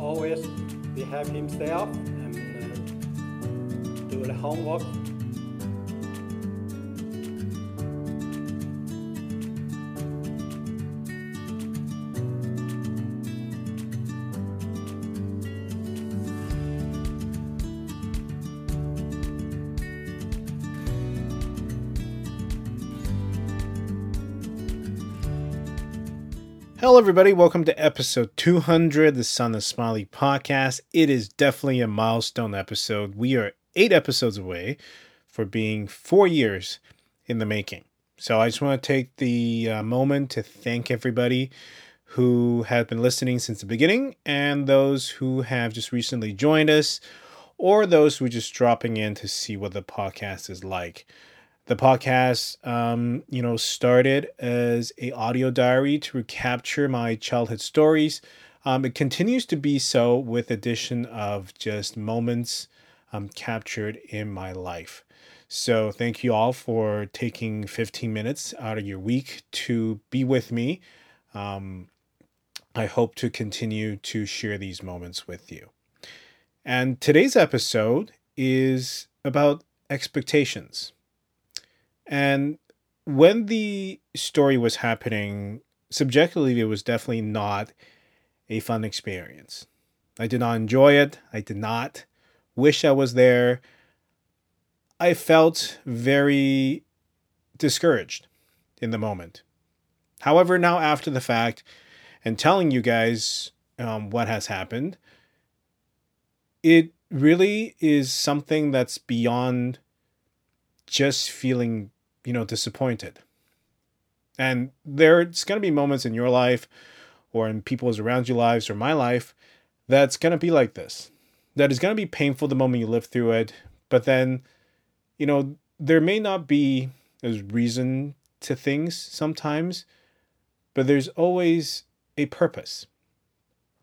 always we have him stay up and uh, do the homework. Hello, everybody. Welcome to episode 200, the Son of Smiley podcast. It is definitely a milestone episode. We are eight episodes away for being four years in the making. So I just want to take the uh, moment to thank everybody who have been listening since the beginning and those who have just recently joined us or those who are just dropping in to see what the podcast is like the podcast um, you know started as a audio diary to capture my childhood stories. Um, it continues to be so with addition of just moments um, captured in my life. So thank you all for taking 15 minutes out of your week to be with me. Um, i hope to continue to share these moments with you. And today's episode is about expectations and when the story was happening, subjectively, it was definitely not a fun experience. I did not enjoy it. I did not wish I was there. I felt very discouraged in the moment. However, now after the fact and telling you guys um, what has happened, it really is something that's beyond just feeling you know, disappointed. And there's going to be moments in your life or in people's around your lives or my life that's going to be like this. That is going to be painful the moment you live through it, but then, you know, there may not be a reason to things sometimes, but there's always a purpose.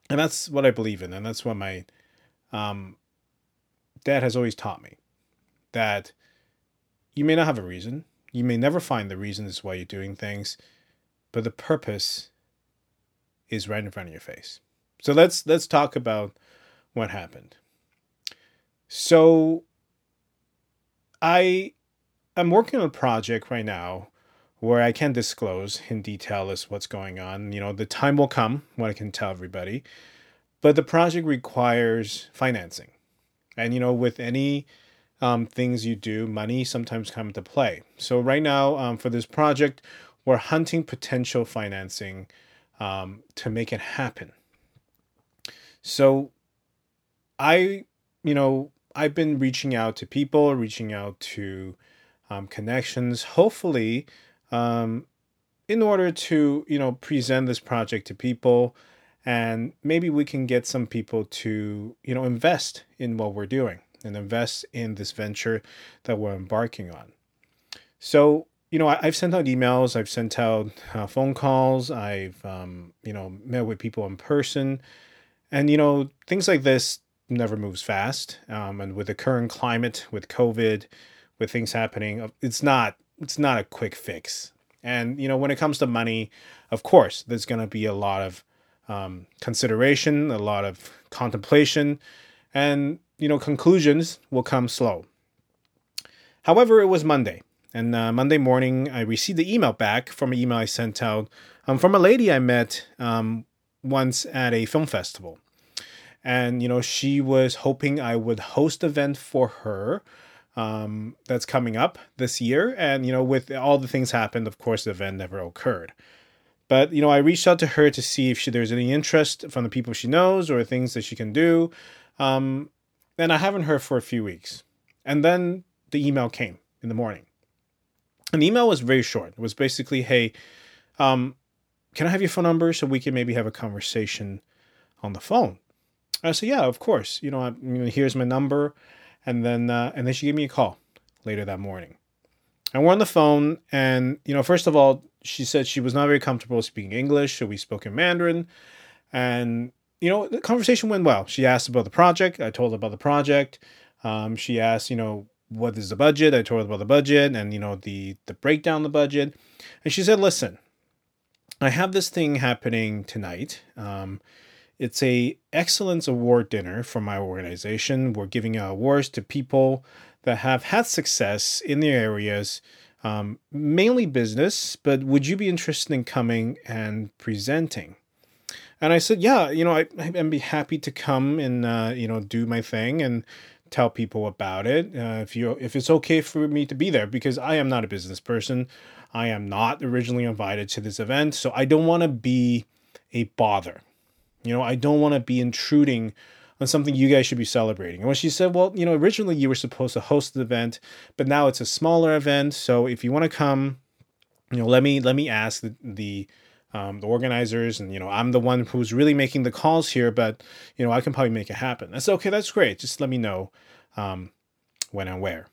And that's what I believe in, and that's what my um, dad has always taught me. That you may not have a reason, you may never find the reasons why you're doing things, but the purpose is right in front of your face. So let's let's talk about what happened. So I I'm working on a project right now where I can disclose in detail as what's going on. You know, the time will come when I can tell everybody. But the project requires financing. And you know, with any um, things you do, money sometimes come into play. So right now, um, for this project, we're hunting potential financing um, to make it happen. So I, you know, I've been reaching out to people, reaching out to um, connections, hopefully, um, in order to, you know, present this project to people and maybe we can get some people to, you know, invest in what we're doing and invest in this venture that we're embarking on. So, you know, I, have sent out emails, I've sent out uh, phone calls, I've, um, you know, met with people in person. And, you know, things like this never moves fast. Um, and with the current climate, with COVID, with things happening, uh, it's not it's not a quick fix. And you know, when it comes to money, of course, there's going to be a lot of um, consideration, a lot of contemplation, and you know, conclusions will come slow. However, it was Monday, and uh, Monday morning, I received the email back from an email I sent out um, from a lady I met um, once at a film festival. And, you know, she was hoping I would host an event for her um, that's coming up this year. And, you know, with all the things happened, of course, the event never occurred. But, you know, I reached out to her to see if she, there's any interest from the people she knows or things that she can do. Um, and I haven't heard for a few weeks. And then the email came in the morning. And the email was very short. It was basically, hey, um, can I have your phone number so we can maybe have a conversation on the phone? I said, yeah, of course. You know, I, you know here's my number. And then, uh, and then she gave me a call later that morning. And we're on the phone. And, you know, first of all, she said she was not very comfortable speaking English. So we spoke in Mandarin. And you know, the conversation went well. She asked about the project. I told her about the project. Um, she asked, you know, what is the budget? I told her about the budget and you know the the breakdown the budget. And she said, listen, I have this thing happening tonight. Um, It's a excellence award dinner for my organization. We're giving out awards to people that have had success in their areas, um, mainly business. But would you be interested in coming and presenting? And I said, yeah, you know, I, I'd be happy to come and uh, you know do my thing and tell people about it uh, if you if it's okay for me to be there because I am not a business person. I am not originally invited to this event, so I don't want to be a bother. You know, I don't want to be intruding on something you guys should be celebrating. And when she said, well, you know, originally you were supposed to host the event, but now it's a smaller event, so if you want to come, you know, let me let me ask the the um, the organizers, and you know, I'm the one who's really making the calls here, but you know, I can probably make it happen. I said, okay, that's great. Just let me know um, when and where.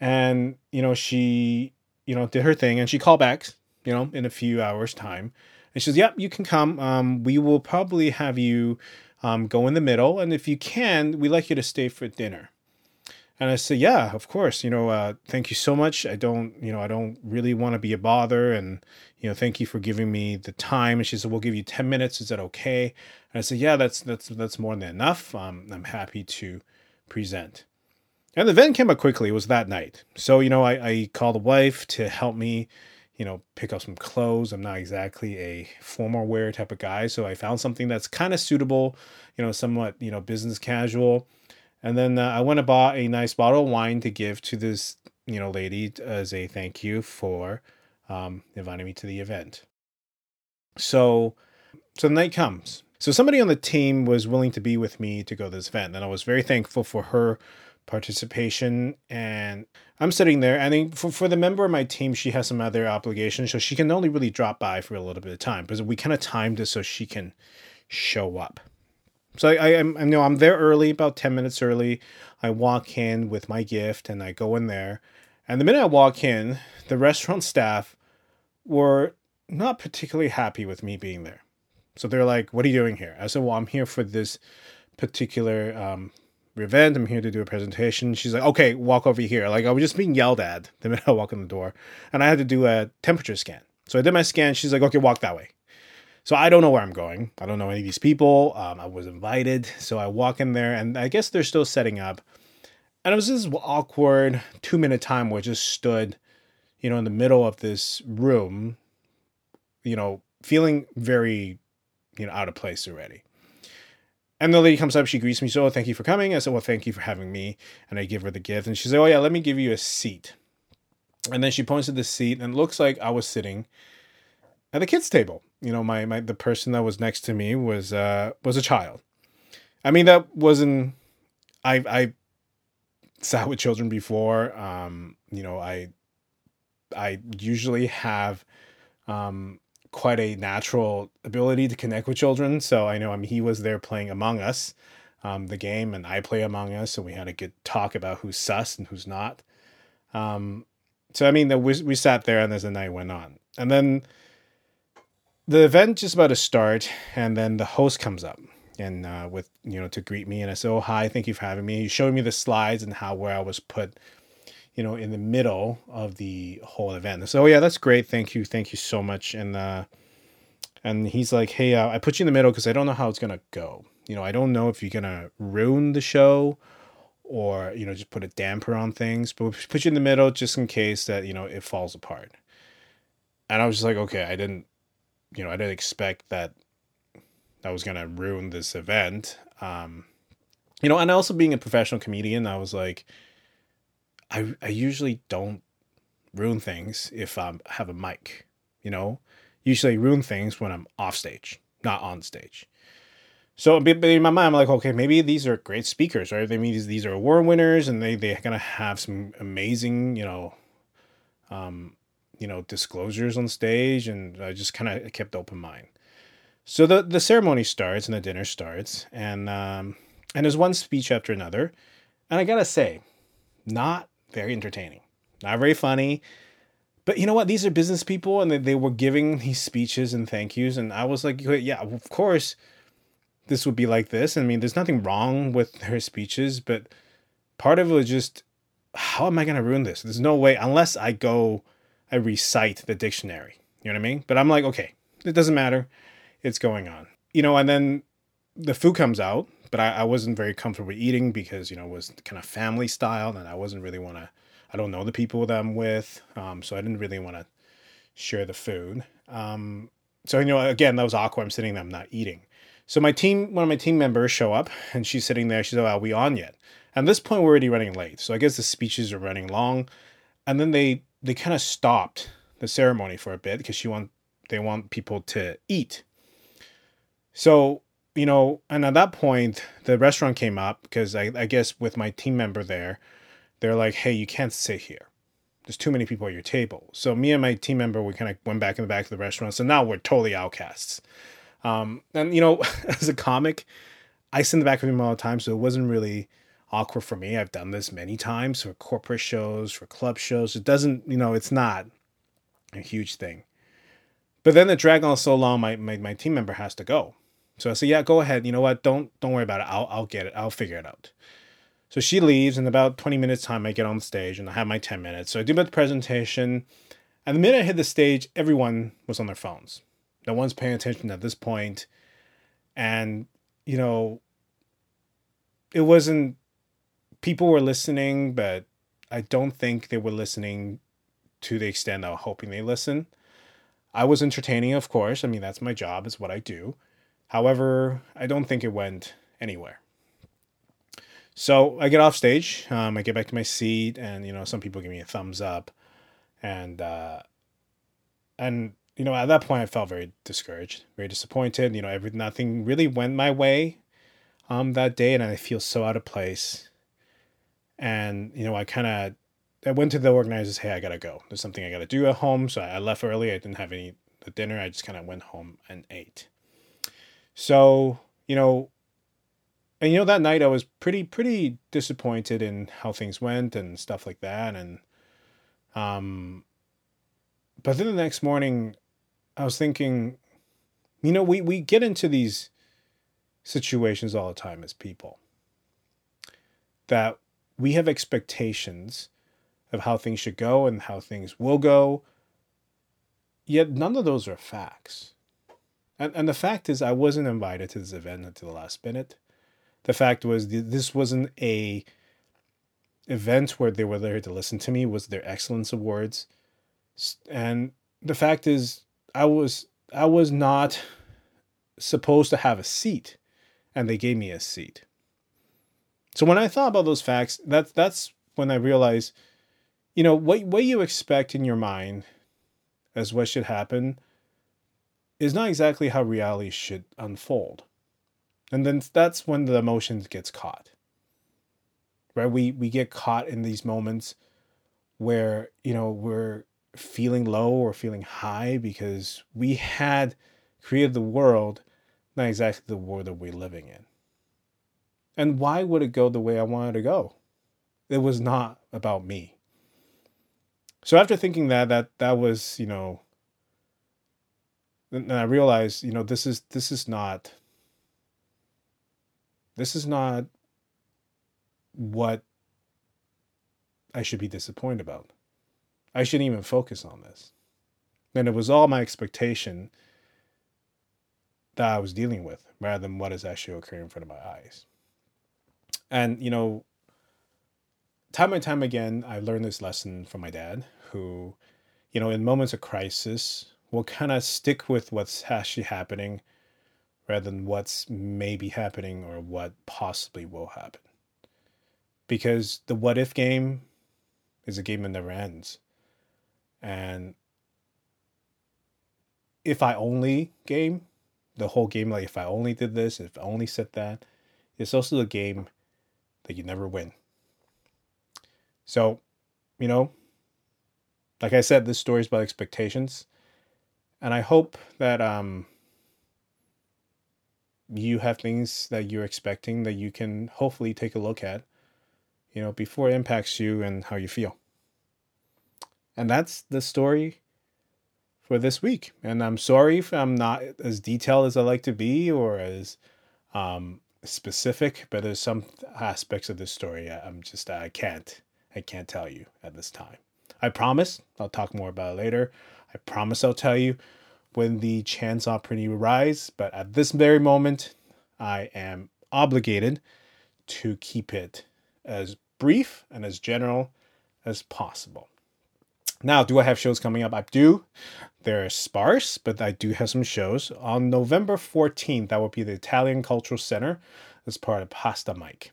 And you know, she you know did her thing, and she called back, you know, in a few hours' time, and she says, "Yep, you can come. Um, we will probably have you um, go in the middle, and if you can, we'd like you to stay for dinner." And I said, "Yeah, of course. You know, uh, thank you so much. I don't, you know, I don't really want to be a bother, and you know, thank you for giving me the time. And she said, we'll give you 10 minutes. Is that okay? And I said, yeah, that's, that's, that's more than enough. Um, I'm happy to present. And the event came up quickly. It was that night. So, you know, I, I called the wife to help me, you know, pick up some clothes. I'm not exactly a formal wear type of guy. So I found something that's kind of suitable, you know, somewhat, you know, business casual. And then uh, I went and bought a nice bottle of wine to give to this, you know, lady as a thank you for um, inviting me to the event. So, so the night comes. So somebody on the team was willing to be with me to go to this event, and I was very thankful for her participation. And I'm sitting there, and for, for the member of my team, she has some other obligations, so she can only really drop by for a little bit of time because we kind of timed it so she can show up. So I, I, I know I'm there early, about 10 minutes early. I walk in with my gift and I go in there. And the minute I walk in, the restaurant staff were not particularly happy with me being there. So they're like, What are you doing here? I said, Well, I'm here for this particular um, event. I'm here to do a presentation. She's like, Okay, walk over here. Like, I was just being yelled at the minute I walk in the door. And I had to do a temperature scan. So I did my scan. She's like, Okay, walk that way. So I don't know where I'm going. I don't know any of these people. Um, I was invited. So I walk in there, and I guess they're still setting up. And it was this awkward two minute time where I just stood you know, in the middle of this room, you know, feeling very, you know, out of place already. And the lady comes up, she greets me, so oh, thank you for coming. I said, well, thank you for having me. And I give her the gift. And she said, oh, yeah, let me give you a seat. And then she points to the seat, and looks like I was sitting at the kids' table. You know, my, my the person that was next to me was uh was a child. I mean, that wasn't I I sat with children before. Um, you know, I I usually have um, quite a natural ability to connect with children. So I know I mean he was there playing Among Us, um, the game, and I play Among Us, and we had a good talk about who's sus and who's not. Um, so I mean, the, we we sat there, and as the night went on, and then the event just about to start, and then the host comes up and uh, with you know to greet me, and I said, "Oh hi, thank you for having me." He's showing me the slides and how where I was put you know, in the middle of the whole event. So, oh, yeah, that's great. Thank you. Thank you so much. And, uh, and he's like, hey, uh, I put you in the middle because I don't know how it's to go. You know, I don't know if you're to ruin the show or, you know, just put a damper on things, but put you in the middle just in case that, you know, it falls apart. And I was just like, okay, I didn't, you know, I didn't expect that that was going to ruin this event. Um, you know, and also being a professional comedian, I was like, I I usually don't ruin things if I have a mic, you know. Usually ruin things when I'm off stage, not on stage. So in my mind, I'm like, okay, maybe these are great speakers, right? They mean these, these are award winners, and they they're gonna have some amazing, you know, um, you know, disclosures on stage, and I just kind of kept open mind. So the the ceremony starts and the dinner starts, and um, and there's one speech after another, and I gotta say, not very entertaining, not very funny. But you know what? These are business people, and they, they were giving these speeches and thank yous, and I was like, yeah, of course, this would be like this. I mean, there's nothing wrong with their speeches, but part of it was just, how am I going to ruin this? There's no way unless I go, I recite the dictionary. You know what I mean? But I'm like, okay, it doesn't matter. It's going on. You know, and then the food comes out, but I, I wasn't very comfortable eating because you know it was kind of family style, and I wasn't really want to. I don't know the people that I'm with, um, so I didn't really want to share the food. Um, so you know, again, that was awkward. I'm sitting there, I'm not eating. So my team, one of my team members, show up, and she's sitting there. She's like, "Are we on yet?" And at this point, we're already running late. So I guess the speeches are running long, and then they they kind of stopped the ceremony for a bit because she want they want people to eat. So you know, and at that point, the restaurant came up because I, I guess with my team member there, they're like, "Hey, you can't sit here. There's too many people at your table." So me and my team member, we kind of went back in the back of the restaurant. So now we're totally outcasts. Um, and you know, as a comic, I sit in the back of him all the time, so it wasn't really awkward for me. I've done this many times for corporate shows, for club shows. It doesn't, you know, it's not a huge thing. But then the drag on so long, my, my, my team member has to go. So I said, yeah, go ahead. You know what? Don't don't worry about it. I'll I'll get it. I'll figure it out. So she leaves, and about 20 minutes time, I get on stage and I have my 10 minutes. So I do my presentation. And the minute I hit the stage, everyone was on their phones. No one's paying attention at this point. And, you know, it wasn't people were listening, but I don't think they were listening to the extent I was hoping they listen. I was entertaining, of course. I mean, that's my job, it's what I do. However, I don't think it went anywhere. So I get off stage, um, I get back to my seat, and you know, some people give me a thumbs up, and uh, and you know, at that point, I felt very discouraged, very disappointed. You know, every nothing really went my way, um, that day, and I feel so out of place. And you know, I kind of I went to the organizers, hey, I gotta go. There's something I gotta do at home, so I left early. I didn't have any dinner. I just kind of went home and ate. So you know, and you know that night I was pretty pretty disappointed in how things went and stuff like that, and um, but then the next morning, I was thinking, you know, we we get into these situations all the time as people that we have expectations of how things should go and how things will go. Yet none of those are facts. And, and the fact is, I wasn't invited to this event until the last minute. The fact was, this wasn't a event where they were there to listen to me. Was their excellence awards, and the fact is, I was I was not supposed to have a seat, and they gave me a seat. So when I thought about those facts, that's that's when I realized, you know, what what you expect in your mind as what should happen is not exactly how reality should unfold. And then that's when the emotions gets caught. Right? We we get caught in these moments where, you know, we're feeling low or feeling high because we had created the world, not exactly the world that we're living in. And why would it go the way I wanted to go? It was not about me. So after thinking that that that was, you know, and I realized, you know, this is this is not this is not what I should be disappointed about. I shouldn't even focus on this. And it was all my expectation that I was dealing with rather than what is actually occurring in front of my eyes. And, you know, time and time again, I learned this lesson from my dad, who, you know, in moments of crisis, will kind of stick with what's actually happening rather than what's maybe happening or what possibly will happen. Because the what if game is a game that never ends. And if I only game, the whole game, like if I only did this, if I only said that, it's also a game that you never win. So, you know, like I said, this story is about expectations. And I hope that um you have things that you're expecting that you can hopefully take a look at, you know, before it impacts you and how you feel. And that's the story for this week. And I'm sorry if I'm not as detailed as I like to be or as um, specific, but there's some aspects of this story I'm just I can't I can't tell you at this time. I promise I'll talk more about it later. I promise I'll tell you when the chance opportunity rise, but at this very moment, I am obligated to keep it as brief and as general as possible. Now, do I have shows coming up? I do. They're sparse, but I do have some shows. On November 14th, that will be the Italian Cultural Center as part of Pasta Mike.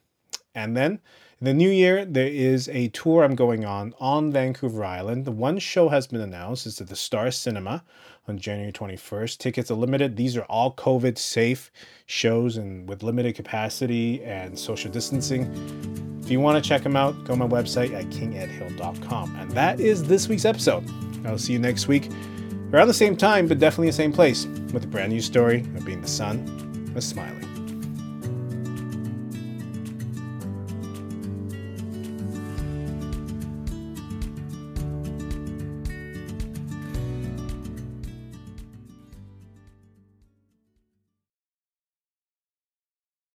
And then in the new year, there is a tour I'm going on on Vancouver Island. The one show has been announced. It's at the Star Cinema on January 21st. Tickets are limited. These are all COVID safe shows and with limited capacity and social distancing. If you want to check them out, go to my website at kingedhill.com. And that is this week's episode. I'll see you next week around the same time, but definitely the same place with a brand new story of being the son of Smiley.